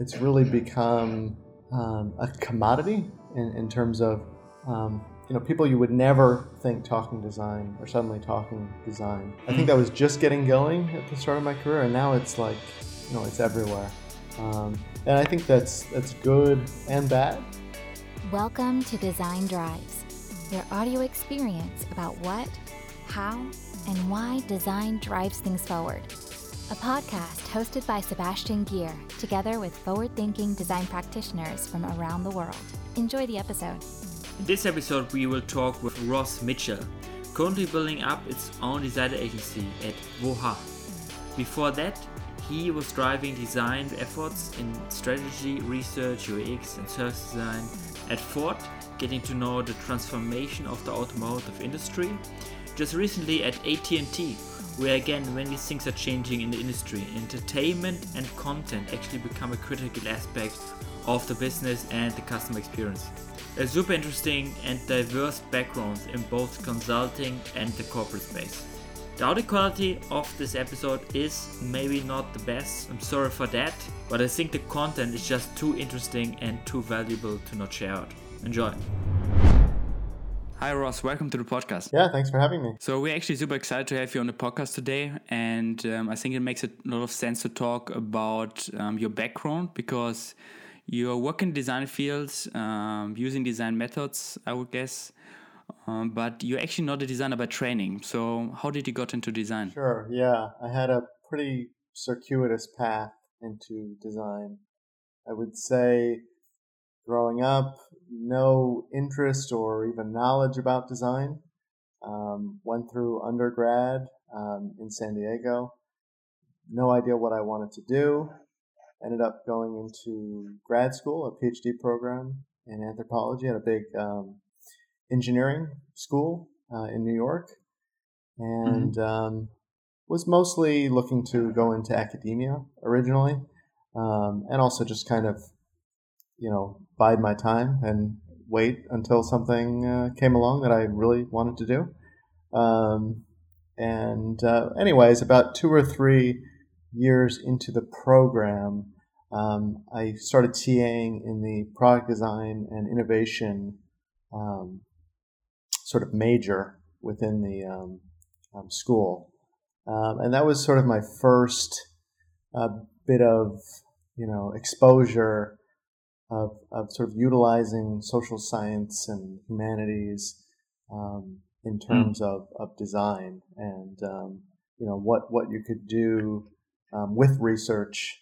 it's really become um, a commodity in, in terms of um, you know people you would never think talking design or suddenly talking design. I think that was just getting going at the start of my career, and now it's like you know it's everywhere. Um, and I think that's that's good and bad. Welcome to Design Drives, your audio experience about what, how, and why design drives things forward. A podcast hosted by Sebastian Gier, together with forward thinking design practitioners from around the world. Enjoy the episode. In this episode, we will talk with Ross Mitchell, currently building up its own design agency at Voha. Before that, he was driving design efforts in strategy, research, UX, and service design at Ford, getting to know the transformation of the automotive industry. Just recently at AT&T, where again many things are changing in the industry. Entertainment and content actually become a critical aspect of the business and the customer experience. A super interesting and diverse backgrounds in both consulting and the corporate space. The audio quality of this episode is maybe not the best, I'm sorry for that, but I think the content is just too interesting and too valuable to not share out. Enjoy. Hi, Ross. Welcome to the podcast. Yeah, thanks for having me. So, we're actually super excited to have you on the podcast today. And um, I think it makes a lot of sense to talk about um, your background because you're working in design fields, um, using design methods, I would guess. Um, but you're actually not a designer by training. So, how did you get into design? Sure. Yeah, I had a pretty circuitous path into design. I would say growing up, no interest or even knowledge about design. Um, went through undergrad um, in San Diego. No idea what I wanted to do. Ended up going into grad school, a PhD program in anthropology at a big um, engineering school uh, in New York, and mm-hmm. Um, was mostly looking to go into academia originally, um, and also just kind of you know, bide my time and wait until something uh, came along that I really wanted to do. Um, and, uh, anyways, about two or three years into the program, um, I started TAing in the product design and innovation um, sort of major within the um, um, school. Um, and that was sort of my first uh, bit of, you know, exposure of, of sort of utilizing social science and humanities um, in hmm. terms mm. of, of design and um, you know what what you could do um, with research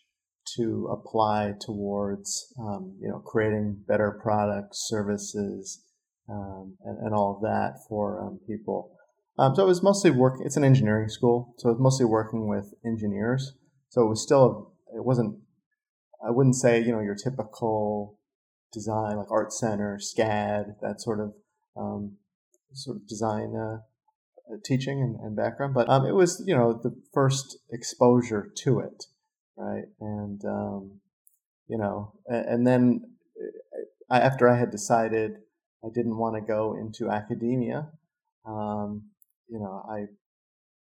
to apply towards um, you know creating better products, services, um, and, and, all of that for um, people. so it was mostly work. It's an engineering school, so it was mostly working with engineers. So it was still it wasn't I wouldn't say you know your typical design like art center, SCAD, that sort of um, sort of design uh, uh, teaching and, and, background. But um, it was you know the first exposure to it, right? And um, you know, and, and then uh, I, after I had decided I didn't want to go into academia, um, you know, I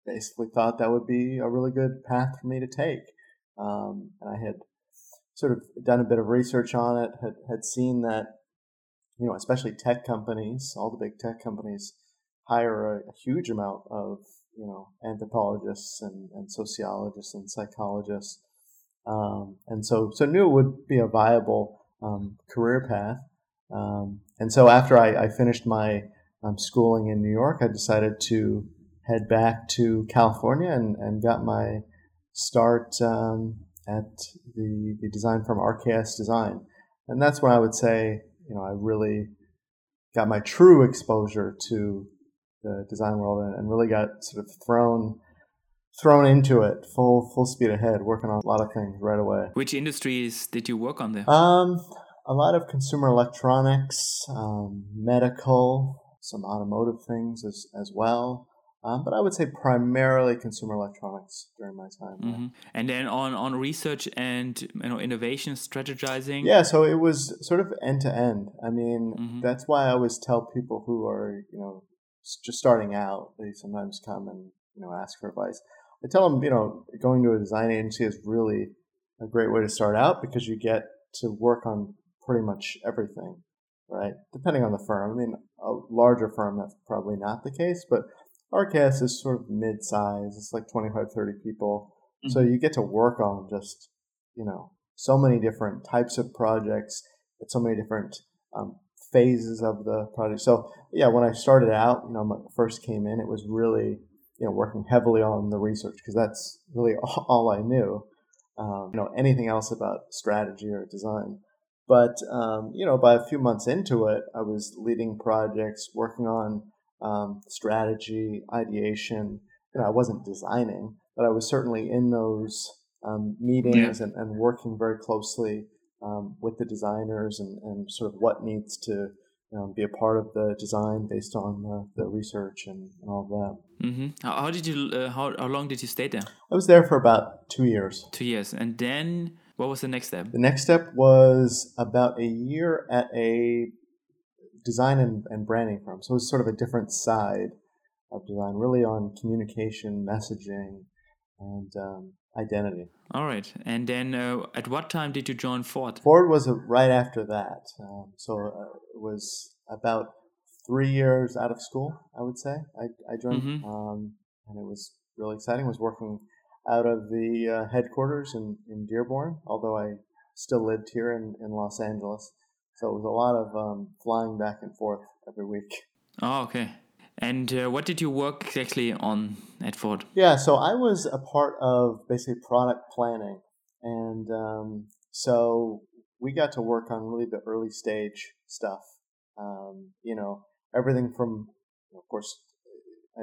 basically thought that would be a really good path for me to take. Um, and I had sort of done a bit of research on it, had, had seen that, you know, especially tech companies, all the big tech companies hire a, a huge amount of, you know, anthropologists and, and sociologists and psychologists. Um, and so, so knew it would be a viable um, career path. Um, and so after I, I finished my um, schooling in New York, I decided to head back to California and, and got my start um, at the, the design firm RKS Design. And that's when I would say, you know, I really got my true exposure to the design world and, and really got sort of thrown thrown into it full full speed ahead working on a lot of things right away. Which industries did you work on there? Um a lot of consumer electronics um, medical some automotive things as as well um, but I would say primarily consumer electronics during my time. Mm-hmm. And then on, on research and you know innovation strategizing. Yeah, so it was sort of end to end. I mean, mm-hmm. that's why I always tell people who are you know just starting out. They sometimes come and you know ask for advice. I tell them you know going to a design agency is really a great way to start out because you get to work on pretty much everything, right? Depending on the firm. I mean, a larger firm, that's probably not the case, but RKS is sort of mid size. It's like 25, 30 people. Mm-hmm. So you get to work on just, you know, so many different types of projects at so many different um, phases of the project. So yeah, when I started out, you know, when I first came in, it was really, you know, working heavily on the research because that's really all I knew. Um, you know, anything else about strategy or design. But um, you know, by a few months into it, I was leading projects, working on um, strategy, ideation. You know, I wasn't designing, but I was certainly in those um, meetings yeah. and, and, working very closely um, with the designers and, and sort of what needs to um, be a part of the design based on the, the research and, and, all that. Mm-hmm. How, how, did you? Uh, how how long did you stay there? I was there for about two years. Two years, and then what was the next step? The next step was about a year at a design and, and branding firm. So it was sort of a different side of design, really on communication, messaging, and um, identity. All right. And then uh, at what time did you join Ford? Ford was right after that. Um, so uh, it was about three years out of school, I would say. I, I joined, mm-hmm. um, and it was really exciting. I was working out of the uh, headquarters in, in Dearborn, although I still lived here in, in Los Angeles. So it was a lot of um, flying back and forth every week. Oh, okay. And uh, what did you work exactly on at Ford? Yeah, so I was a part of basically product planning. And um, so we got to work on really the early stage stuff. Um, you know, everything from, of course,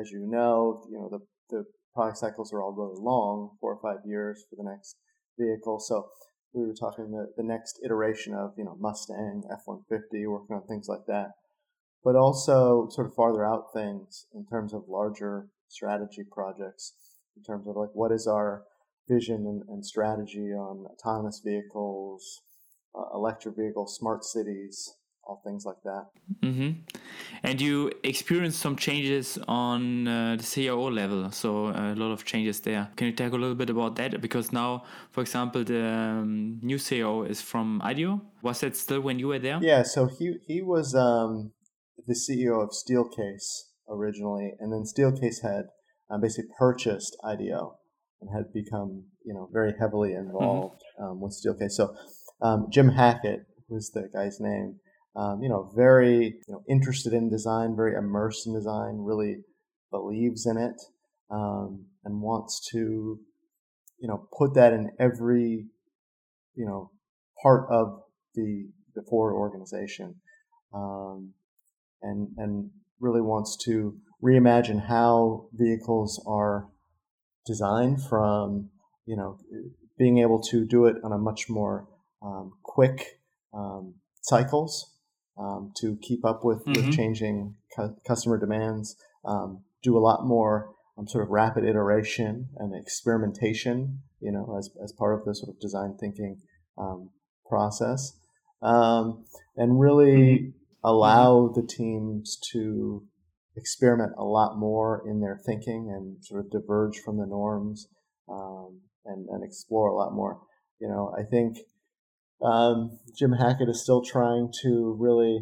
as you know, you know, the, the product cycles are all really long, four or five years for the next vehicle. So we were talking the, the next iteration of, you know, Mustang, F-150, working on things like that. But also sort of farther out things in terms of larger strategy projects, in terms of like what is our vision and, and strategy on autonomous vehicles, uh, electric vehicles, smart cities, all things like that. Mm-hmm. And you experienced some changes on uh, the CIO level, so uh, a lot of changes there. Can you talk a little bit about that? Because now, for example, the um, new CEO is from IDEO. Was that still when you were there? Yeah, so he he was um, the CEO of Steelcase originally, and then Steelcase had um, basically purchased IDEO and had become you know very heavily mm-hmm. involved mm-hmm. um, with Steelcase. So um, Jim Hackett was the guy's name. Um, you know, very you know interested in design, very immersed in design, really believes in it, um, and wants to you know put that in every you know part of the the Ford organization. Um, and and really wants to reimagine how vehicles are designed from you know being able to do it on a much more um, quick um, cycles um, to keep up with, mm-hmm. with changing cu- customer demands um, do a lot more um, sort of rapid iteration and experimentation you know as, as part of the sort of design thinking um, process and really mm-hmm allow mm-hmm. the teams to experiment a lot more in their thinking and sort of diverge from the norms um, and, and explore a lot more. You know, I think um, Jim Hackett is still trying to really,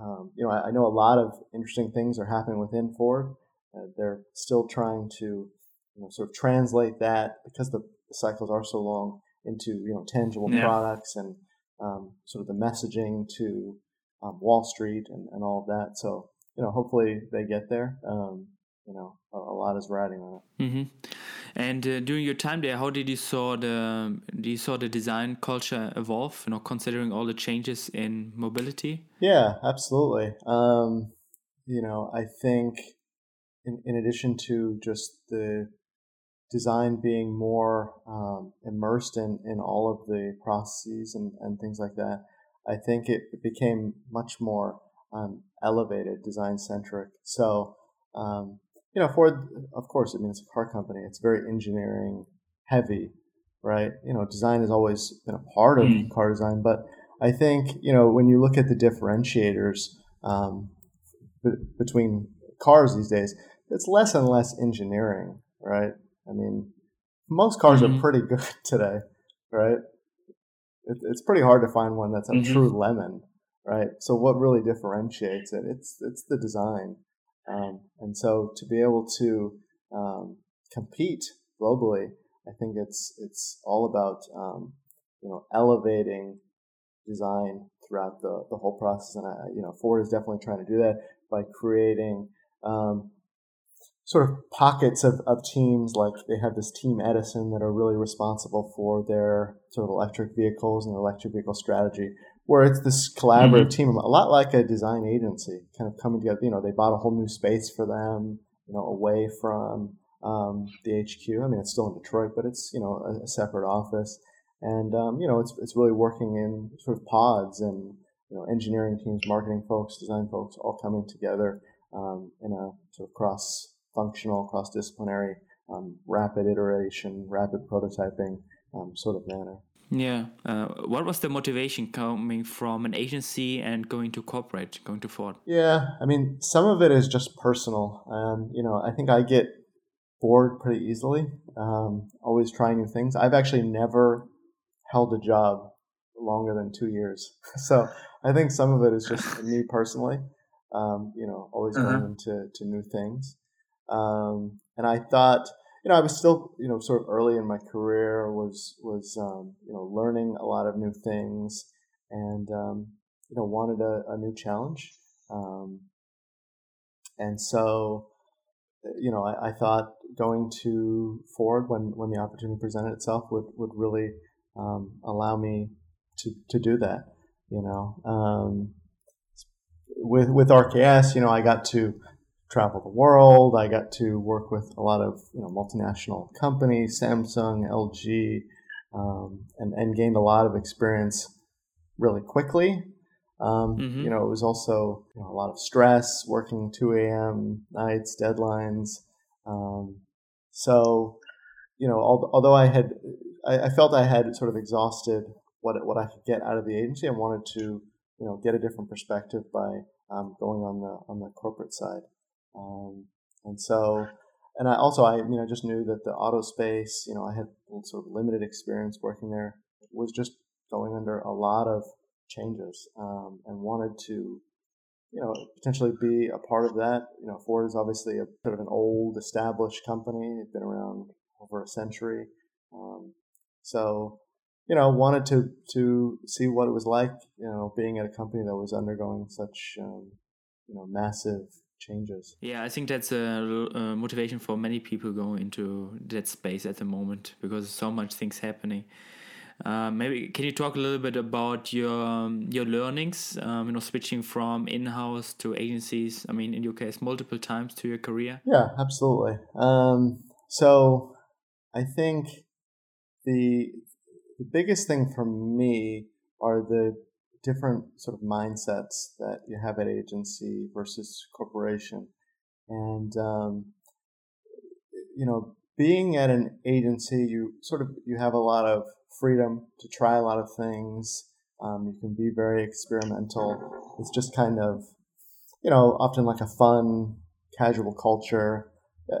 um, you know, I, I, know a lot of interesting things are happening within Ford. Uh, they're still trying to, you know, sort of translate that because the, the cycles are so long into, you know, tangible yeah. products and um, sort of the messaging to um, Wall Street and, and all of that. So, you know, hopefully they get there. Um, you know, a, a, lot is riding on it. Mm-hmm. And uh, during your time there, how did you saw the you saw the design culture evolve? You know, considering all the changes in mobility. Yeah, absolutely. Um, you know, I think in, in addition to just the design being more um, immersed in, in all of the processes and, and things like that, I think it became much more um, elevated, design centric. So, um, you know, Ford, of course, I mean, it's a car company. It's very engineering heavy, right? You know, design has always been a part of mm. car design, but I think, you know, when you look at the differentiators um, b- between cars these days, it's less and less engineering, right? I mean, most cars mm-hmm. are pretty good today, right? it, it's pretty hard to find one that's a mm-hmm. true lemon, right? So what really differentiates it? It's it's the design, um, and so to be able to um, compete globally, I think it's it's all about um, you know elevating design throughout the, the whole process, and I, you know Ford is definitely trying to do that by creating um, sort of pockets of, of teams. Like they have this team edison that are really responsible for their sort of electric vehicles and their electric vehicle strategy where it's this collaborative mm-hmm. team a lot like a design agency kind of coming together you know they bought a whole new space for them you know away from um, the hq i mean it's still in detroit but it's you know a, a separate office and um, you know it's, it's really working in sort of pods and you know engineering teams marketing folks design folks all coming together um, in a sort of cross functional, cross disciplinary, um, rapid iteration, rapid prototyping um, sort of manner. Yeah. Uh, what was the motivation coming from an agency and going to corporate, going to Ford? Yeah. I mean, some of it is just personal. Um, you know, I think I get bored pretty easily, um, always trying new things. I've actually never held a job longer than two years. So I think some of it is just me personally, um, you know, always uh-huh. going into to new things. Um, and I thought, you know, I was still, you know, sort of early in my career, was was um, you know learning a lot of new things, and um, you know wanted a, a new challenge. Um, and so, you know, I, I, thought going to Ford when when the opportunity presented itself would would really um, allow me to to do that. You know, um, with with RKS, you know, I got to travel the world. I got to work with a lot of you know multinational companies, Samsung, LG, um, and and gained a lot of experience really quickly. Um, mm-hmm. You know, it was also you know, a lot of stress, working 2 a.m. nights, deadlines. Um, so, you know, although I had, I, I, felt I had sort of exhausted what what I could get out of the agency. I wanted to, you know, get a different perspective by um, going on the on the corporate side. Um, and so, and I also, I, you know, just knew that the auto space, you know, I had sort of limited experience working there, was just going under a lot of changes um, and wanted to, you know, potentially be a part of that. You know, Ford is obviously a sort of an old, established company. It's been around over a century. Um, so, you know, wanted to to see what it was like, you know, being at a company that was undergoing such, um, you know, massive changes. Yeah, I think that's a, a, motivation for many people going into that space at the moment because so much things happening. Uh, maybe can you talk a little bit about your um, your learnings? Um, you know, switching from in-house to agencies. I mean, in your case, multiple times to your career. Yeah, absolutely. Um, so, I think the the biggest thing for me are the different sort of mindsets that you have at agency versus corporation. And, um, you know, being at an agency, you sort of, you have a lot of freedom to try a lot of things. Um, you can be very experimental. It's just kind of, you know, often like a fun, casual culture.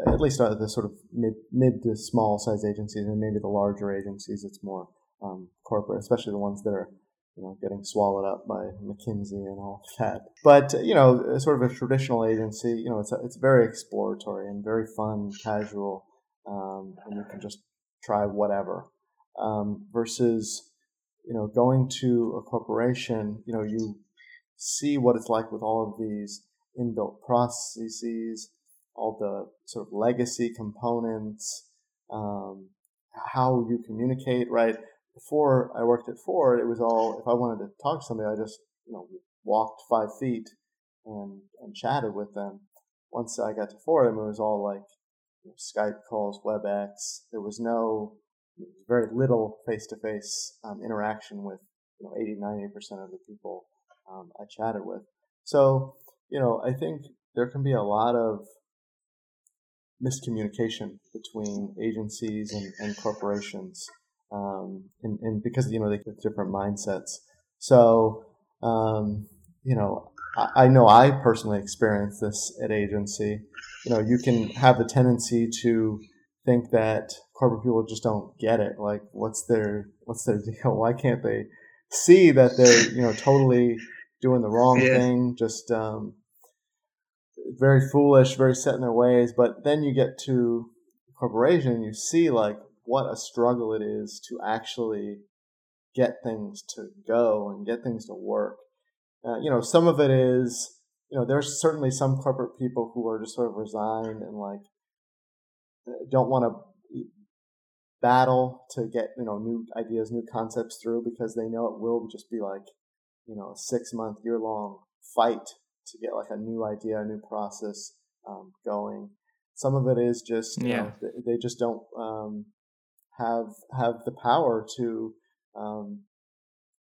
At least at the sort of mid, mid to small size agencies, and maybe the larger agencies, it's more um, corporate, especially the ones that are you know, getting swallowed up by McKinsey and all that. But you know, sort of a traditional agency, you know, it's a, it's very exploratory and very fun, casual, um, and you can just try whatever. Um, versus, you know, going to a corporation, you know, you see what it's like with all of these inbuilt processes, all the sort of legacy components, um, how you communicate, right? Before I worked at Ford, it was all if I wanted to talk to somebody, I just you know walked five feet and and chatted with them. Once I got to Ford, it was all like you know, Skype calls, WebEx. There was no very little face to face interaction with you know 80 90 percent of the people um, I chatted with. So you know I think there can be a lot of miscommunication between agencies and, and corporations um, and, and because you know they have different mindsets. So um, you know, I, I, know I personally experienced this at agency. You know, you can have the tendency to think that corporate people just don't get it. Like, what's their what's their deal? Why can't they see that they're you know totally doing the wrong yeah. thing? Just um, very foolish, very set in their ways. But then you get to corporation, and you see like what a struggle it is to actually get things to go and get things to work. Uh, you know, some of it is, you know, there's certainly some corporate people who are just sort of resigned and like don't want to battle to get you know new ideas, new concepts through because they know it will just be like you know a six month, year long fight to get like a new idea, a new process um, going. Some of it is just yeah. Know, they just don't um, have have the power to um,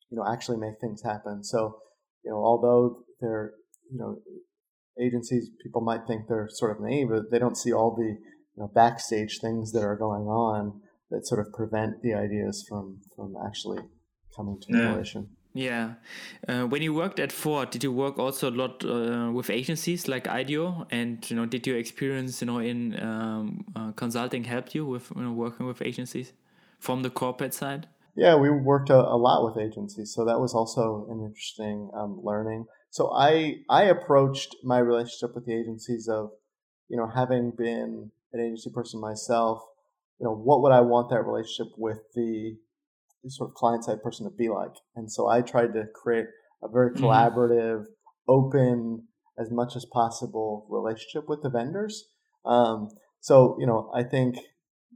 you know actually make things happen. So you know although they're you know agencies people might think they're sort of naive, but they don't see all the you know, backstage things that are going on that sort of prevent the ideas from from actually coming to yeah. fruition. Yeah. Uh, when you worked at Ford, did you work also a lot uh, with agencies like IDEO? And you know, did you experience, you know, in um, consulting helped you with you know, working with agencies from the corporate side? Yeah, we worked a, a lot with agencies, so that was also an interesting um, learning. So I I approached my relationship with the agencies of, you know, having been an agency person myself, you know, what would I want that relationship with the sort of client side person to be like? And so I tried to create a very mm-hmm. collaborative, mm-hmm. open, as much as possible relationship with the vendors. Um, so, you know, I think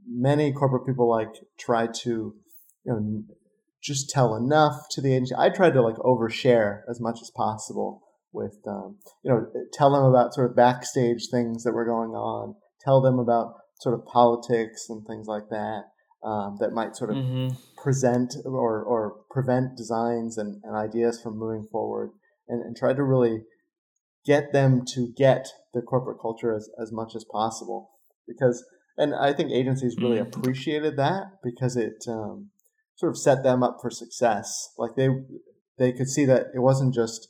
many corporate people like try to, you know, just tell enough to the agency. I tried to like overshare as much as possible with, um, you know, tell them about sort of backstage things that were going on, tell them about sort of politics and things like that um, that might sort of mm-hmm. present or, or prevent designs and, and ideas from moving forward and, and try to really get them to get the corporate culture as, as much as possible because and i think agencies really mm-hmm. appreciated that because it um, sort of set them up for success like they they could see that it wasn't just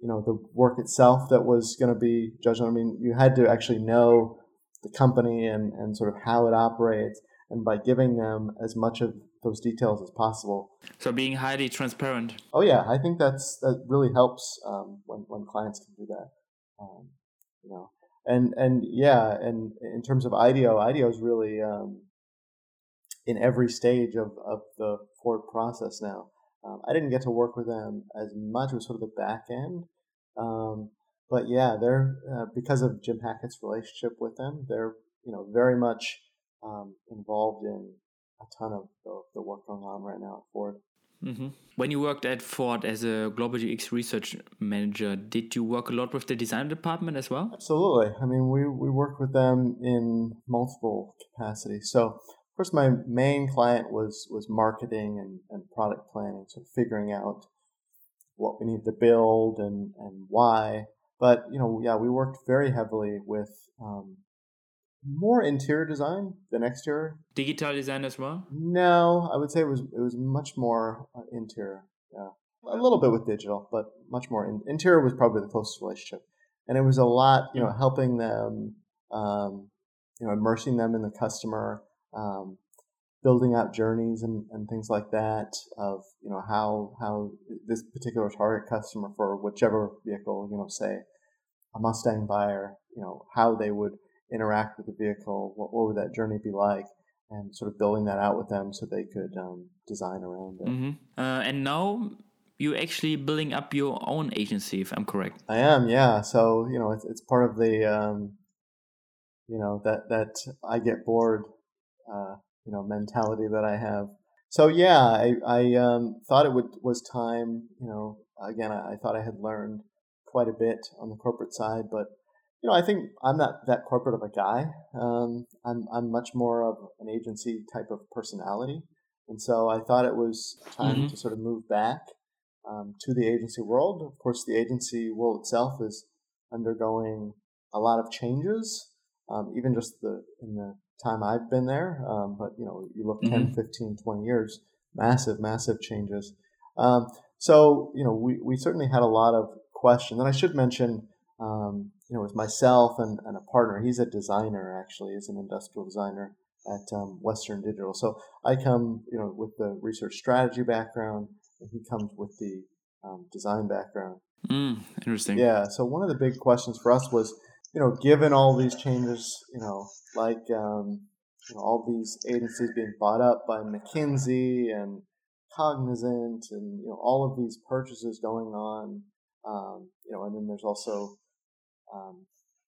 you know the work itself that was going to be judged on i mean you had to actually know the company and, and sort of how it operates, and by giving them as much of those details as possible. So being highly transparent. Oh yeah, I think that's that really helps um, when when clients can do that. Um, you know, and and yeah, and in terms of IDEO, IDEO is really um, in every stage of of the Ford process now. Um, I didn't get to work with them as much; it was sort of the back end. Um, but yeah, they're uh, because of Jim Hackett's relationship with them, they're you know very much um, involved in a ton of the, the, work going on right now at Ford. Mm-hmm. When you worked at Ford as a global UX research manager, did you work a lot with the design department as well? Absolutely. I mean, we, we worked with them in multiple capacities. So, of course, my main client was was marketing and, and product planning, so figuring out what we need to build and, and why. But you know, yeah, we worked very heavily with um, more interior design than exterior. Digital design as well? No, I would say it was it was much more uh, interior. Yeah, a little bit with digital, but much more in, interior was probably the closest relationship, and it was a lot, you know, helping them, um, you know, immersing them in the customer, um, building out journeys and, and things like that of you know how how this particular target customer for whichever vehicle you know say a Mustang buyer you know how they would interact with the vehicle what, what would that journey be like and sort of building that out with them so they could um, design around it mm-hmm. uh, and now you're actually building up your own agency if i'm correct i am yeah so you know it's, it's part of the um, you know that that i get bored uh, you know mentality that I have. So yeah, I, I um, thought it would was time. You know, again, I, I, thought I had learned quite a bit on the corporate side, but you know, I think I'm not that corporate of a guy. Um, I'm I'm much more of an agency type of personality, and so I thought it was time mm-hmm. to sort of move back um, to the agency world. Of course, the agency world itself is undergoing a lot of changes. Um, even just the in the time I've been there. Um, but, you know, you look mm-hmm. 10, 15, 20 years, massive, massive changes. Um, so, you know, we, we certainly had a lot of questions. And I should mention, um, you know, with myself and, and a partner, he's a designer, actually, he's an industrial designer. at um, Western Digital. So I come, you know, with the research strategy background, and he comes with the um, design background. Mm, interesting. Yeah. So one of the big questions for us was, you know, given all these changes, you know, like um, you know, all these agencies being bought up by McKinsey and Cognizant, and you know, all of these purchases going on, um, you know, and then there's also um,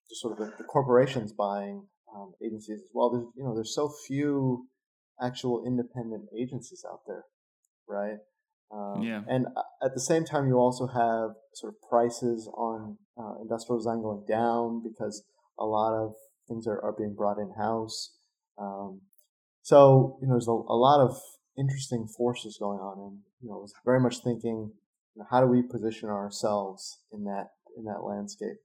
just sort of the, the corporations buying um, agencies as well. There's you know, there's so few actual independent agencies out there, right? Um, yeah. And uh, at the same time, you also have sort of prices on uh, industrial design going down because a lot of things are, are being brought in house. Um, so you know, there's a, a, lot of interesting forces going on, and you know, I was very much thinking, you know, how do we position ourselves in that in that landscape?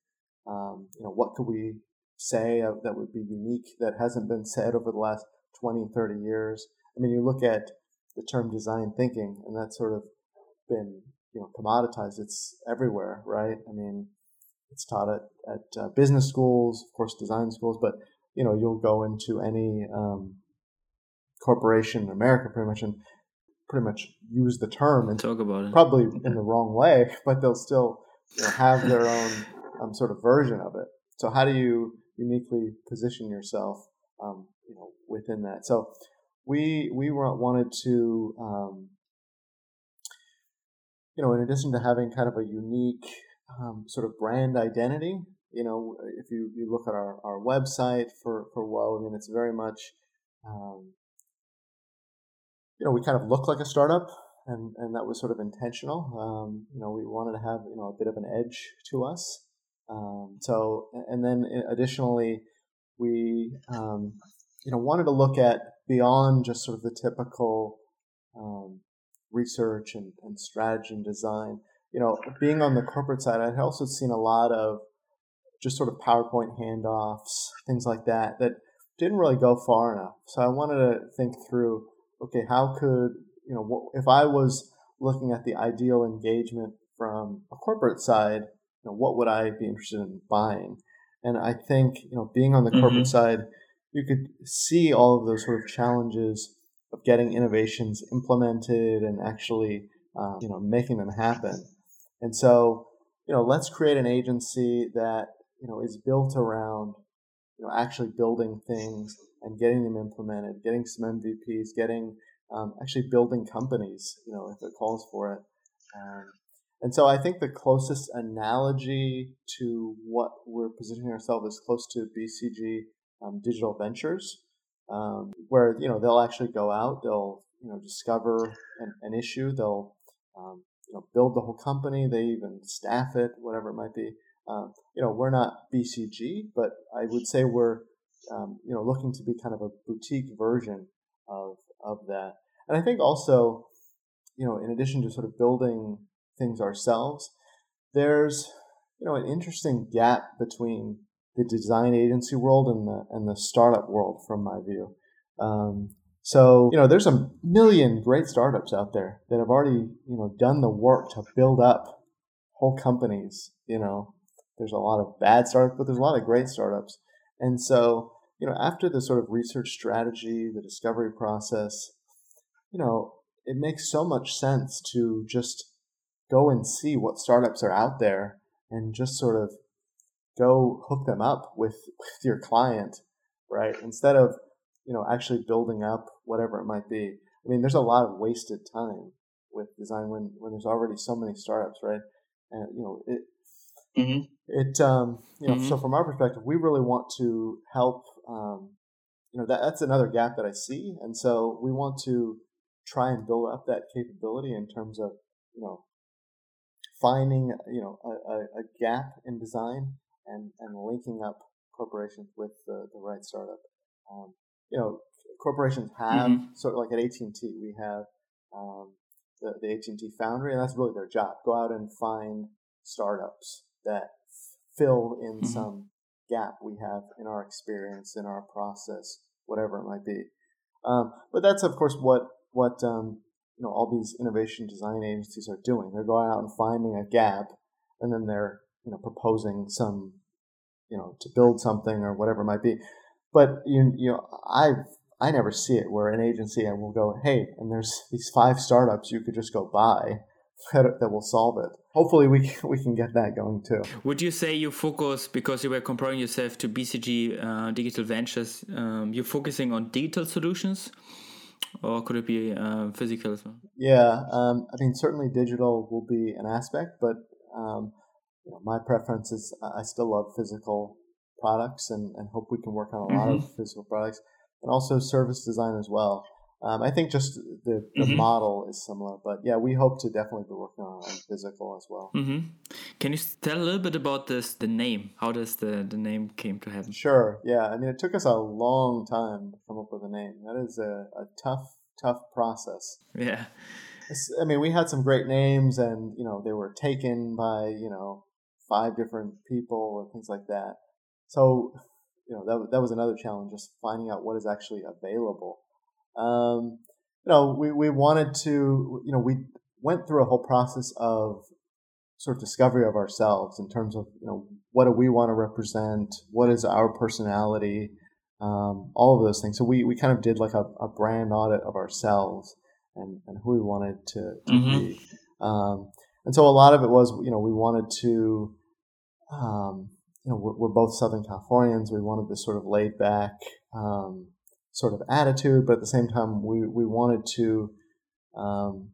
Um, you know, what could we say that would be unique that hasn't been said over the last 20, 30 years? I mean, you look at the term design thinking, and that's sort of been you know commoditized. It's everywhere, right? I mean, it's taught at at uh, business schools, of course, design schools, but you know, you'll go into any um, corporation in America, pretty much, and pretty much use the term and talk about it, probably in the wrong way, but they'll still you know, have their own um, sort of version of it. So, how do you uniquely position yourself, um, you know, within that? So we we wanted to um, you know in addition to having kind of a unique um, sort of brand identity you know if you, you look at our, our website for for Whoa I mean it's very much um, you know we kind of look like a startup and and that was sort of intentional um, you know we wanted to have you know a bit of an edge to us um, so and then additionally we um, you know wanted to look at beyond just sort of the typical um, research and, and strategy and design. You know, being on the corporate side, I'd also seen a lot of just sort of PowerPoint handoffs, things like that, that didn't really go far enough. So I wanted to think through, okay, how could, you know, if I was looking at the ideal engagement from a corporate side, you know, what would I be interested in buying? And I think, you know, being on the mm-hmm. corporate side, you could see all of those sort of challenges of getting innovations implemented and actually um, you know making them happen. And so you know let's create an agency that you know is built around you know actually building things and getting them implemented, getting some MVPs, getting um, actually building companies. You know if it calls for it. Um, and so I think the closest analogy to what we're positioning ourselves is close to BCG um, digital ventures, um, where you know they'll actually go out, they'll you know discover an, an issue, they'll um, you know build the whole company, they even staff it, whatever it might be. Um, you know, we're not BCG, but I would say we're um, you know looking to be kind of a boutique version of of that. And I think also, you know, in addition to sort of building things ourselves, there's you know an interesting gap between the design agency world and the and the startup world from my view. Um, so you know, there's a million great startups out there that have already you know done the work to build up whole companies. You know, there's a lot of bad startups, but there's a lot of great startups. And so you know, after the sort of research strategy, the discovery process, you know, it makes so much sense to just go and see what startups are out there and just sort of go hook them up with, with your client, right? Instead of, you know, actually building up whatever it might be. I mean, there's a lot of wasted time with design when, when there's already so many startups, right? And, you know, it, mm-hmm. it, um, you know, mm-hmm. so from our perspective, we really want to help, um, you know, that, that's another gap that I see. And so we want to try and build up that capability in terms of, you know, finding, you know, a, a, gap in design and, and linking up corporations with the, the right startup. Um, you know, corporations have mm-hmm. sort of like at AT and T, we have um, the, the AT and T Foundry, and that's really their job: go out and find startups that fill in mm-hmm. some gap we have in our experience, in our process, whatever it might be. Um, but that's of course what what um, you know all these innovation design agencies are doing. They're going out and finding a gap, and then they're you know proposing some you know to build something or whatever it might be but you you know I've I never see it where an agency and will go, hey, and there's these five startups you could just go buy that, that will solve it. Hopefully, we can, we can get that going too. Would you say you focus because you were comparing yourself to BCG uh, Digital Ventures? Um, you're focusing on digital solutions, or could it be uh, physical as well? Yeah, um, I mean certainly digital will be an aspect, but um, you know, my preference is I still love physical products and, and hope we can work on a lot mm-hmm. of physical products and also service design as well. Um, I think just the, the mm-hmm. model is similar, but yeah, we hope to definitely be working on, on physical as well. Mm-hmm. Can you tell a little bit about this, the name? How does the, the name came to happen? Sure. Yeah. I mean, it took us a long time to come up with a name. That is a, a tough, tough process. Yeah. I mean, we had some great names, and you know, they were taken by you know five different people and things like that. So, you know, that that was another challenge, just finding out what is actually available. Um, you know, we, we wanted to, you know, we went through a whole process of sort of discovery of ourselves in terms of, you know, what do we want to represent? What is our personality? Um, all of those things. So we, we kind of did like a, a brand audit of ourselves and, and who we wanted to, to mm-hmm. be. Um, and so a lot of it was, you know, we wanted to, um, you know, we're, we're, both Southern Californians. We wanted this sort of laid back, um, sort of attitude, but at the same time, we, we wanted to um,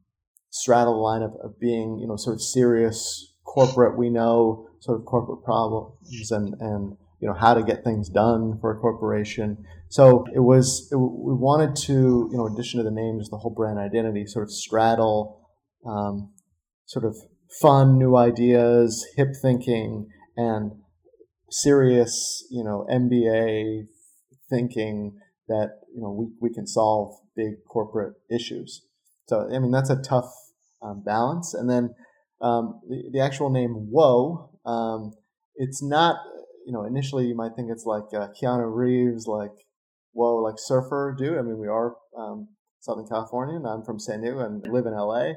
straddle the line of, of being, you know, sort of serious corporate. We know sort of corporate problems and, and you know how to get things done for a corporation. So it was it, we wanted to you know in addition to the name, just the whole brand identity, sort of straddle um, sort of fun new ideas, hip thinking, and serious you know MBA thinking that you know we, we can solve big corporate issues. So I mean that's a tough um, balance. And then um, the, the actual name Whoa, um, it's not you know initially you might think it's like uh, Keanu Reeves, like whoa, like surfer dude. I mean we are um, Southern California, and I'm from San Diego and live in LA.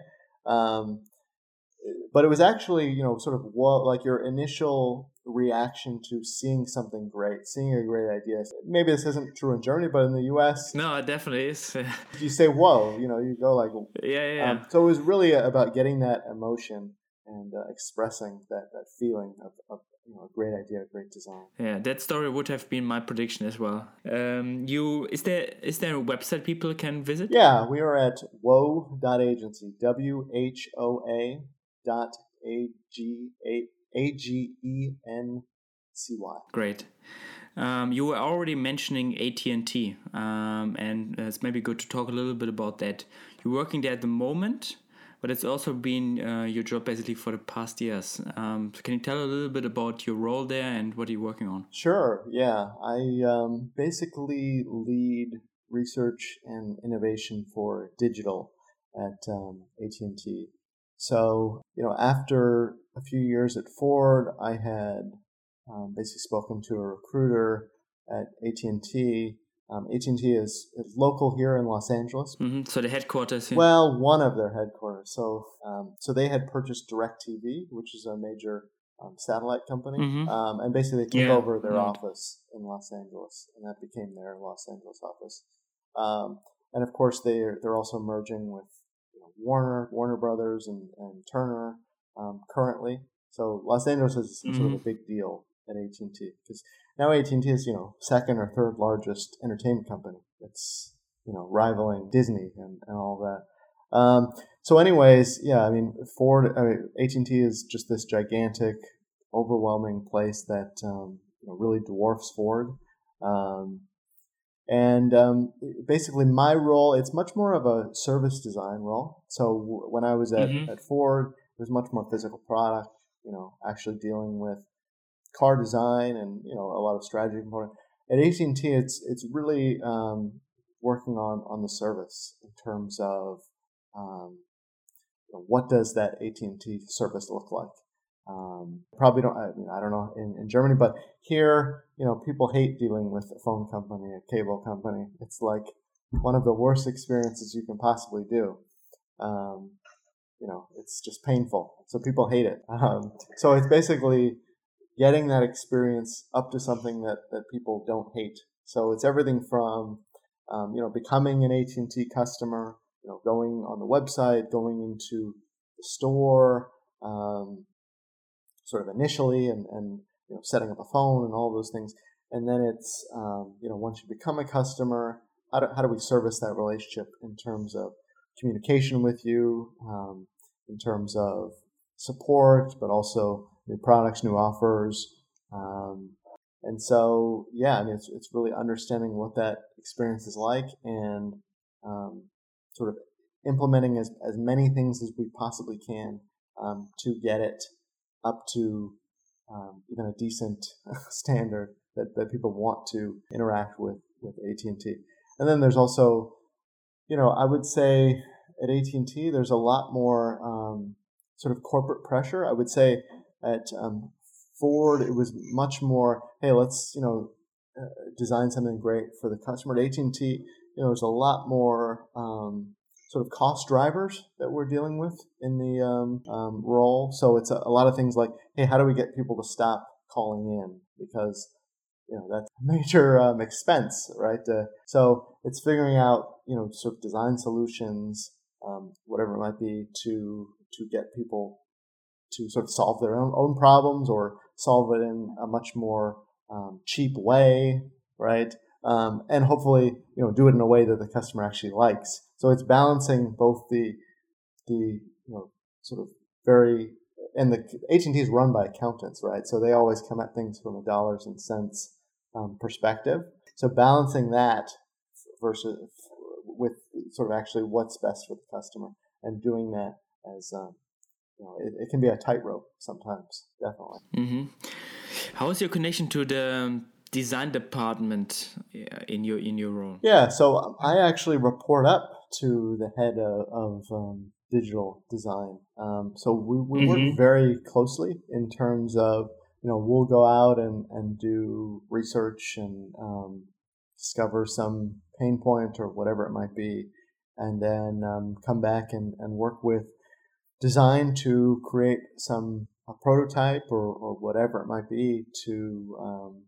But it was actually you know sort of what like your initial reaction to seeing something great, seeing a great idea. Maybe this isn't true in Germany, but in the U.S., no, it definitely is. you say "whoa," you know, you go like, yeah, yeah. Um, so it was really about getting that emotion and uh, expressing that that feeling of, of you know, a great idea, a great design. Yeah, that story would have been my prediction as well. Um, you is there is there a website people can visit? Yeah, we are at whoa.agency, W H O A dot A G A A G E N C Y. Great. Um, you were already mentioning AT and T, um, and it's maybe good to talk a little bit about that. You're working there at the moment, but it's also been uh, your job basically for the past years. Um, so can you tell a little bit about your role there and what are you working on? Sure. Yeah, I um, basically lead research and innovation for digital at um, AT and T. So, you know, after a few years at Ford, I had um, basically spoken to a recruiter at AT&T. Um, AT&T is, is, local here in Los Angeles. Mm-hmm. So the headquarters. Well, one of their headquarters. So, um, so they had purchased DirecTV, which is a major um, satellite company, mm-hmm. Um, and basically they took yeah. over their mm-hmm. office in Los Angeles, and that became their Los Angeles office. Um, and of course, they they're also merging with Warner, Warner Brothers, and, and Turner um, currently. So Los Angeles is mm-hmm. sort of a mm-hmm. big deal at AT and T because now AT and T is you know second or third largest entertainment company. It's you know rivaling Disney and, and all that. Um, so, anyways, yeah, I mean Ford, I mean AT and T is just this gigantic, overwhelming place that um, you know, really dwarfs Ford. Um, and um, basically, my role, it's much more of a service design role. So w- when I was at, mm-hmm. at Ford, it was much more physical product, you know, actually dealing with car design and, you know, a lot of strategy component. At AT&T, it's, it's really um, working on, on the service in terms of um, what does that AT&T service look like? Um, probably don't. I mean, I don't know in, in Germany, but here, you know, people hate dealing with a phone company, a cable company. It's like one of the worst experiences you can possibly do. Um, you know, it's just painful. So people hate it. Um, so it's basically getting that experience up to something that, that people don't hate. So it's everything from um, you know, becoming an AT&T customer, you know, going on the website, going into the store, um, sort of initially, and, and you know, setting up a phone and all those things. And then it's, um, you know, once you become a customer, how do, how do we service that relationship in terms of communication with you, um, in terms of support, but also new products, new offers. Um, and so, yeah, I mean, it's, it's really understanding what that experience is like and um, sort of implementing as, as many things as we possibly can um, to get it up to um, even a decent standard that, that people want to interact with with AT&T. And then there's also, you know, I would say at AT&T there's a lot more um, sort of corporate pressure. I would say at um, Ford it was much more, hey, let's you know uh, design something great for the customer. At AT&T, you know, there's a lot more um, sort of cost drivers that we're dealing with in the um, um, role. So it's a, a, lot of things like, hey, how do we get people to stop calling in because you know that's a major um, expense, right? Uh, so it's figuring out you know sort of design solutions, um, whatever it might be, to to get people to sort of solve their own own problems or solve it in a much more um, cheap way, right? Um, and hopefully, you know, do it in a way that the customer actually likes. So it's balancing both the the you know sort of very and the AT&T is run by accountants, right? So they always come at things from a dollars and cents um, perspective. So balancing that versus with sort of actually what's best for the customer and doing that as um, you know, it, it, can be a tightrope sometimes, definitely. Mm-hmm. How is your connection to the design department in your in your role? Yeah, so I actually report up to the head of, of um, digital design. Um, so we, we mm-hmm. work very closely in terms of you know we'll go out and, and do research and um, discover some pain point or whatever it might be, and then um, come back and, and work with design to create some a prototype or, or whatever it might be to um,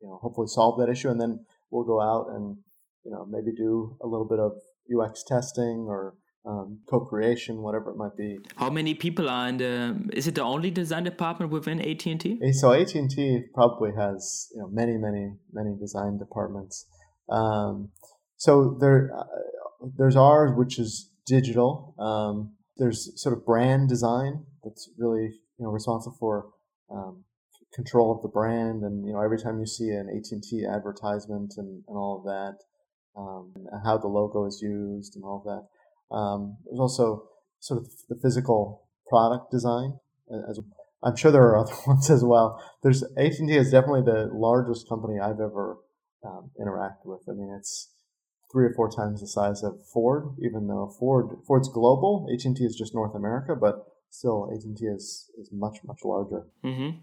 you know hopefully solve that issue, and then we'll go out and you know maybe do a little bit of UX testing or um, co-creation, whatever it might be. How many people are in the? Is it the only design department within AT and T? So AT and T probably has you know many, many, many design departments. Um, so there, uh, there's ours, which is digital. Um, there's sort of brand design that's really you know responsible for um, control of the brand, and you know every time you see an AT and T advertisement and, and all of that, um, how the logo is used and all of that. Um, there's also sort of the physical product design. As I'm sure there are other ones as well. There's AT&T is definitely the largest company I've ever um, interacted with. I mean, it's three or four times the size of Ford, even though Ford Ford's global. AT&T is just North America, but still AT&T is is much much larger. Mm-hmm.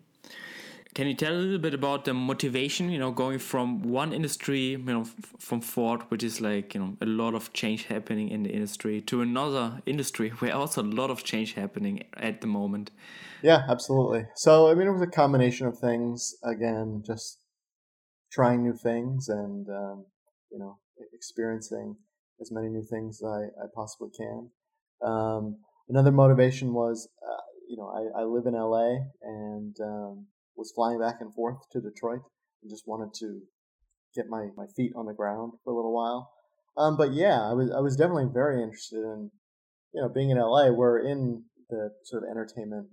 Can you tell a little bit about the motivation, you know, going from one industry, you know, from Ford, which is like, you know, a lot of change happening in the industry, to another industry where also a lot of change happening at the moment? Yeah, absolutely. So, I mean, it was a combination of things. Again, just trying new things and, um, you know, experiencing as many new things as I, I possibly can. Um, another motivation was, uh, you know, I, I live in LA and, um, was flying back and forth to Detroit and just wanted to get my, my feet on the ground for a little while. Um, but yeah, I was I was definitely very interested in you know being in LA. We're in the sort of entertainment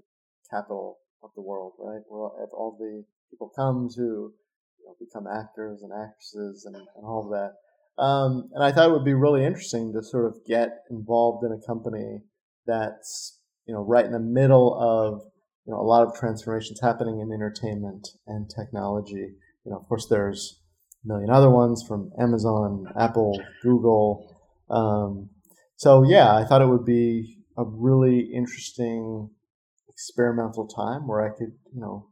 capital of the world, right? Where all the people come to you know, become actors and actresses and, and all of that. Um, and I thought it would be really interesting to sort of get involved in a company that's you know right in the middle of you know, a lot of transformations happening in entertainment and technology. You know, of course, there's a million other ones from Amazon, Apple, Google. Um, so yeah, I thought it would be a really interesting experimental time where I could, you know,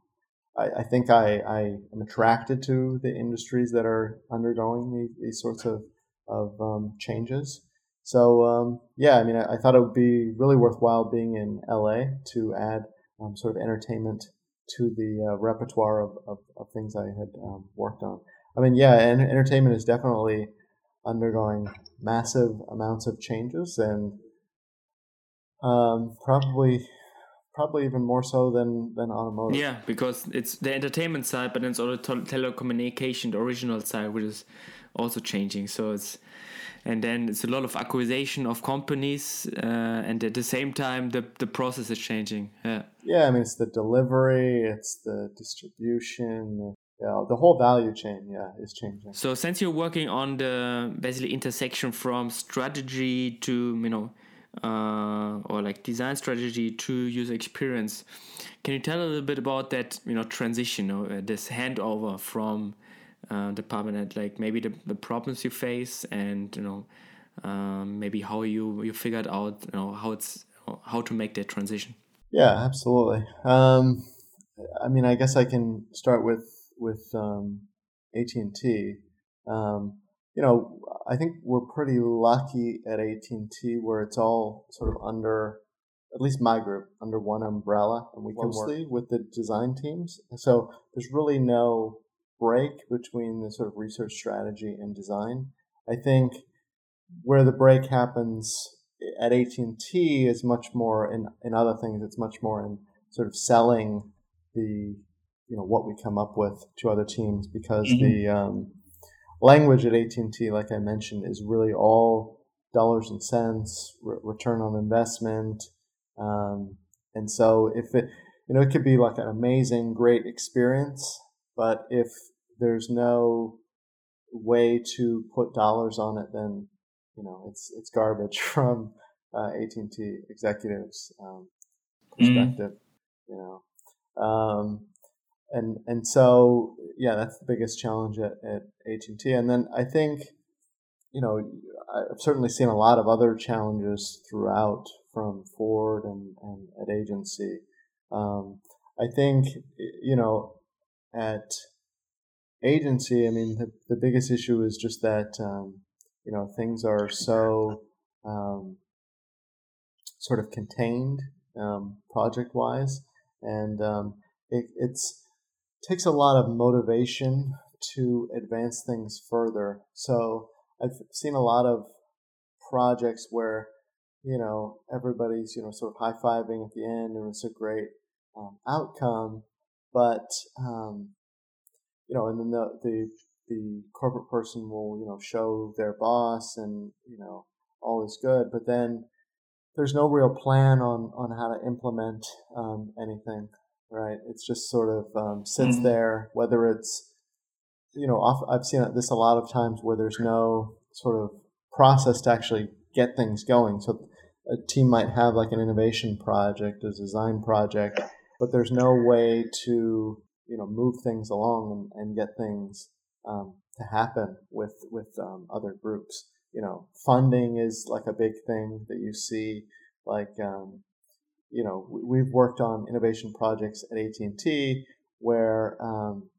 I, I think I, I am attracted to the industries that are undergoing these, these sorts of, of um, changes. So um, yeah, I mean, I, I, thought it would be really worthwhile being in LA to add um, sort of entertainment to the uh, repertoire of, of, of, things I had um, worked on. I mean, yeah, and entertainment is definitely undergoing massive amounts of changes and um, probably probably even more so than than automotive. Yeah, because it's the entertainment side, but then it's also telecommunication, the original side, which is also changing. So it's and then it's a lot of acquisition of companies, uh, and at the same time, the the process is changing. Yeah. Yeah, I mean it's the delivery, it's the distribution, yeah, the whole value chain, yeah, is changing. So since you're working on the basically intersection from strategy to you know, uh, or like design strategy to user experience, can you tell a little bit about that you know transition or uh, this handover from uh, department, like maybe the, the problems you face and you know um, maybe how you you figured out you know how it's how to make that transition. Yeah, absolutely. Um, I mean, I guess I can start with with um, AT and T, um, you know, I think we're pretty lucky at AT and T where it's all sort of under, at least my group, under one umbrella, and we can work with the design teams. So there's really no break between the sort of research strategy and design. I think where the break happens at AT&T is much more in, in other things. It's much more in sort of selling the you know what we come up with to other teams because mm-hmm. the um, language at AT&T, like I mentioned, is really all dollars and cents, re- return on investment, um, and so if it you know it could be like an amazing, great experience, but if there's no way to put dollars on it, then you know it's it's garbage from uh, AT&T executives' um, mm-hmm. perspective. Mm-hmm. You know. Um, and and so yeah, that's the biggest challenge at, at AT&T. And then I think, you know, I've certainly seen a lot of other challenges throughout from Ford and, and at agency. Um, I think, you know, at agency, I mean, the, the biggest issue is just that, um, you know, things are so um, sort of contained um, project wise. And um, it, it's, takes a lot of motivation to advance things further. So I've seen a lot of projects where you know everybody's you know sort of high fiving at the end and it's a great um, outcome, but um, you know, and then the, the the corporate person will you know show their boss and you know all is good, but then there's no real plan on on how to implement um, anything right? It's just sort of um, sits mm-hmm. there, whether it's, you know, off, I've seen this a lot of times where there's no sort of process to actually get things going. So a team might have like an innovation project, a design project, but there's no way to, you know, move things along and, and get things um, to happen with with um, other groups. You know, funding is like a big thing that you see, like um, you know, we've worked on innovation projects at AT&T where, um,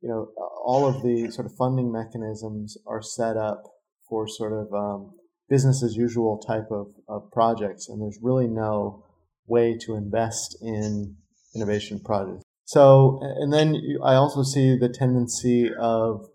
you know, all of the sort of funding mechanisms are set up for sort of um, business as usual type of, of projects, and there's really no way to invest in innovation projects. So, and then I also see the tendency of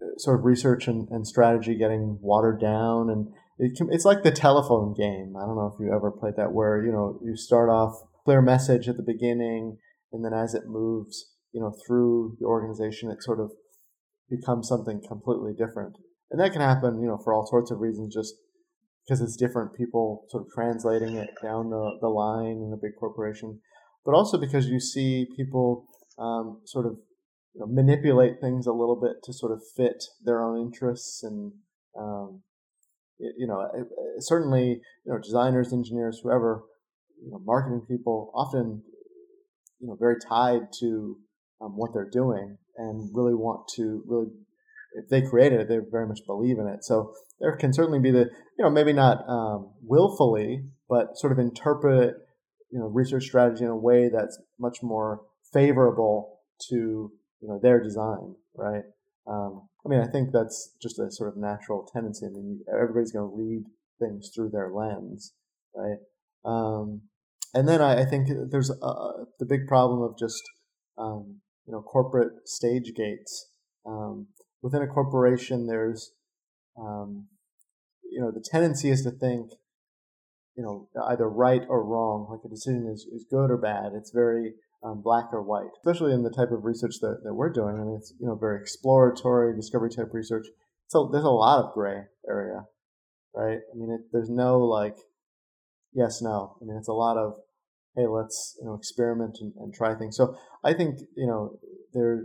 uh, sort of research and, and strategy getting watered down and it can, it's like the telephone game. I don't know if you ever played that, where you know you start off clear message at the beginning, and then as it moves, you know, through the organization, it sort of becomes something completely different. And that can happen, you know, for all sorts of reasons, just because it's different people sort of translating it down the, the line in a big corporation, but also because you see people um, sort of you know, manipulate things a little bit to sort of fit their own interests and um, you know, certainly, you know, designers, engineers, whoever, you know, marketing people, often, you know, very tied to um, what they're doing and really want to really, if they created it, they very much believe in it. So there can certainly be the, you know, maybe not um, willfully, but sort of interpret, you know, research strategy in a way that's much more favorable to, you know, their design, right? Um, I mean, I think that's just a sort of natural tendency. I mean, everybody's going to read things through their lens, right? Um, and then I, I think there's a, the big problem of just um, you know corporate stage gates. Um, within a corporation, there's um, you know, the tendency is to think, you know, either right or wrong, like a decision is, is good or bad. It's very um, black or white, especially in the type of research that, that we're doing. I mean, it's, you know, very exploratory, discovery type research. So there's a lot of gray area, right? I mean, it, there's no like, yes, no. I mean, it's a lot of, hey, let's, you know, experiment and, and try things. So I think, you know, there,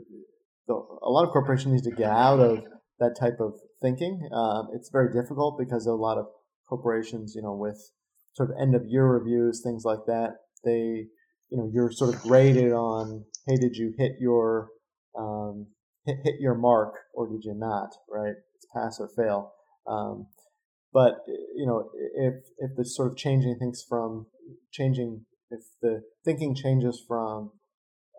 the, a lot of corporations need to get out of that type of thinking. Um, it's very difficult because a lot of corporations, you know, with sort of end of year reviews, things like that, they, you know, you're sort of graded on, hey, did you hit your, um, hit, hit your mark or did you not, right? It's pass or fail. Um, but you know, if if the sort of changing things from changing, if the thinking changes from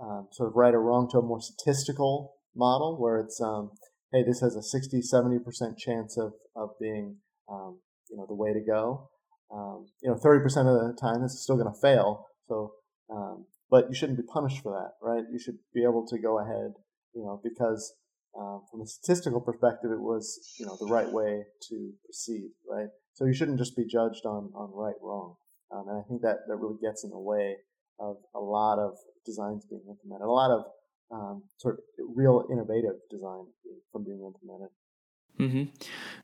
um, sort of right or wrong to a more statistical model where it's um, hey, this has a 60, 70% chance of, of being, um, you know, the way to go. Um, you know, 30% of the time it's still going to fail. So, um, but you shouldn't be punished for that, right? You should be able to go ahead, you know, because um, from a statistical perspective, it was, you know, the right way to proceed, right? So you shouldn't just be judged on, on right, wrong. Um, and I think that, that really gets in the way of a lot of designs being implemented, a lot of um, sort of real innovative design from being implemented. Mm-hmm.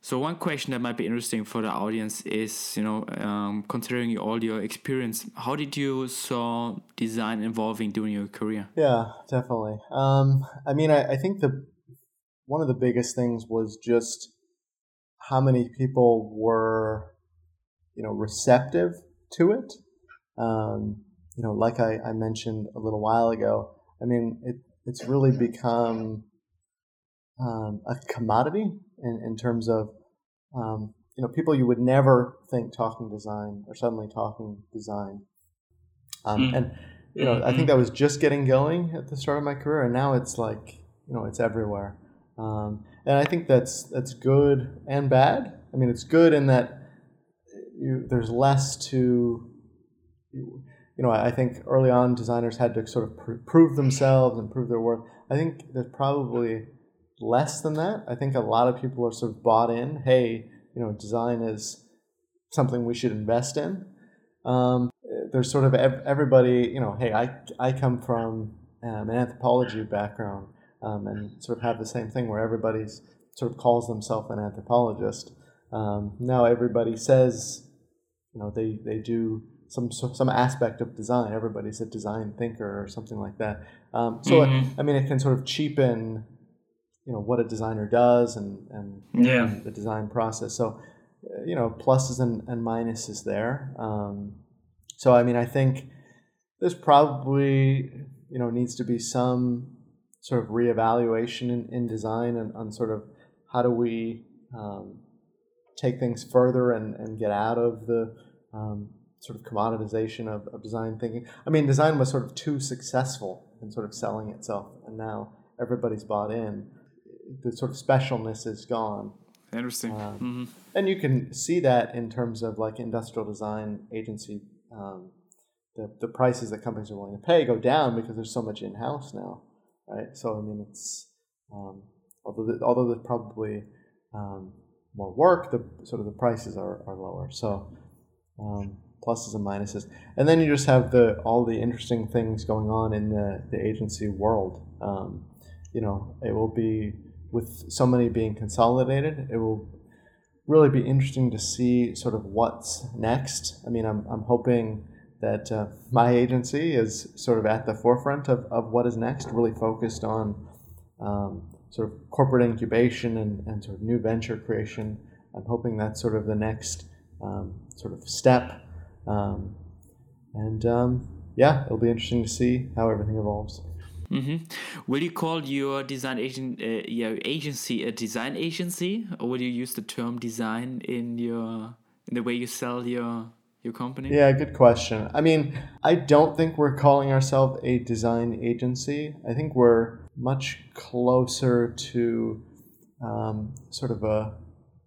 So one question that might be interesting for the audience is, you know, um, considering all your experience, how did you saw design evolving during your career? Yeah, definitely. Um, I mean, I, I think the one of the biggest things was just how many people were, you know, receptive to it. Um, you know, like I, I mentioned a little while ago, I mean, it, it's really become um, a commodity in, in terms of um, you know people you would never think talking design or suddenly talking design um, mm. and you know I think that was just getting going at the start of my career and now it's like you know it's everywhere um, and I think that's that's good and bad I mean it's good in that you, there's less to you, you know, I think early on designers had to sort of pr- prove themselves and prove their worth. I think there's probably less than that. I think a lot of people are sort of bought in. Hey, you know, design is something we should invest in. Um, there's sort of ev- everybody. You know, hey, I I come from um, an anthropology background um, and sort of have the same thing where everybody's sort of calls themselves an anthropologist. Um, now everybody says, you know, they they do some some aspect of design. Everybody's a design thinker or something like that. Um, so mm-hmm. I mean, it can sort of cheapen, you know, what a designer does and and, yeah. and the design process. So uh, you know, pluses and, and minuses there. Um, so I mean, I think there's probably you know needs to be some sort of reevaluation in, in design and on sort of how do we um, take things further and, and get out of the um, sort of commoditization of, of design thinking. I mean, design was sort of too successful in sort of selling itself, and now everybody's bought in. The sort of specialness is gone. Interesting. Um, mm-hmm. And you can see that in terms of like industrial design agency. Um, the, the prices that companies are willing to pay go down because there's so much in house now, right? So I mean, it's um, although the, although there's probably um, more work, the sort of the prices are, are lower. So um, pluses and minuses. And then you just have the all the interesting things going on in the, the agency world. Um, you know, it will be with so many being consolidated, it will really be interesting to see sort of what's next. I mean, I'm, I'm hoping that uh, my agency is sort of at the forefront of, of what is next, really focused on um, sort of corporate incubation and, and sort of new venture creation. I'm hoping that's sort of the next um, sort of step um, and um, yeah, it'll be interesting to see how everything evolves. Mm-hmm. Will you call your design agent, uh, your agency, a design agency, or will you use the term design in your in the way you sell your your company? Yeah, good question. I mean, I don't think we're calling ourselves a design agency. I think we're much closer to um, sort of a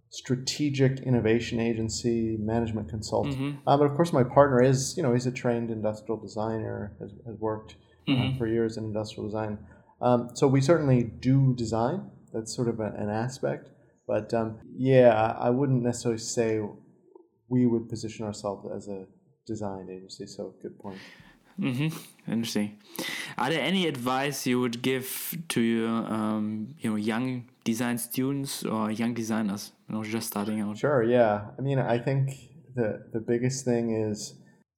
strategic innovation agency, management consultant. Mm-hmm. Um, but of course, my partner is, you know, he's a trained industrial designer, has, has worked mm-hmm. uh, for years in industrial design. Um, so we certainly do design. That's sort of a, an aspect. But um, yeah, I wouldn't necessarily say we would position ourselves as a design agency. So good point. Mm-hmm. Interesting. Are there any advice you would give to your, um, you know, young design students or young designers, you know, just starting out? Sure. Yeah. I mean, I think the the biggest thing is,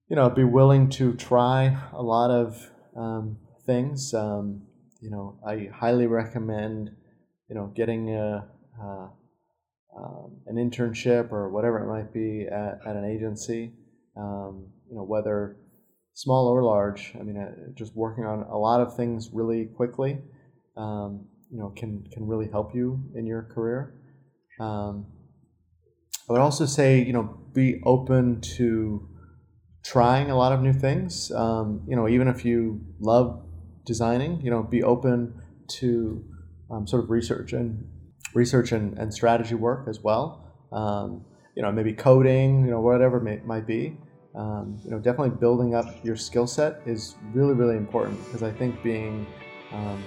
you know, be willing to try a lot of um, things. Um, you know, I highly recommend, you know, getting a, a um, an internship or whatever it might be at, at an agency. Um, you know, whether small or large. I mean, uh, just working on a lot of things really quickly, um, you know, can can really help you in your career. Um, I would also say, you know, be open to trying a lot of new things. Um, you know, even if you love designing, you know, be open to um, sort of research and research and, and strategy work as well. Um, you know, maybe coding, you know, whatever may, might be um, you know, definitely building up your skill set is really, really important because I think being um,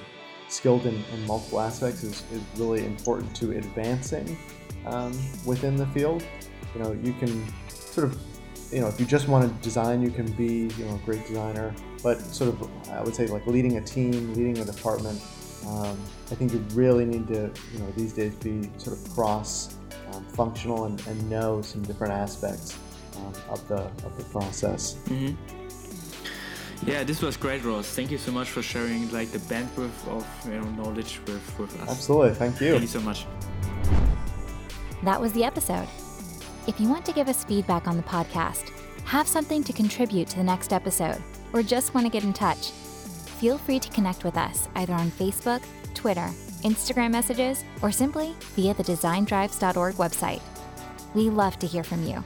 skilled in, in, multiple aspects is, is, really important to advancing um, within the field. You know, you can sort of, you know, if you just want to design, you can be, you know, a great designer. But sort of, I would say, like leading a team, leading a department. Um, I think you really need to, you know, these days be sort of cross um, functional and, and know some different aspects um, of the of the process. Mm-hmm. Yeah, this was great, Ross. Thank you so much for sharing like the bandwidth of you know knowledge with with us. Absolutely, thank you. Thank you so much. That was the episode. If you want to give us feedback on the podcast, have something to contribute to the next episode, or just want to get in touch, feel free to connect with us either on Facebook, Twitter, Instagram messages, or simply via the designdrives.org website. We love to hear from you.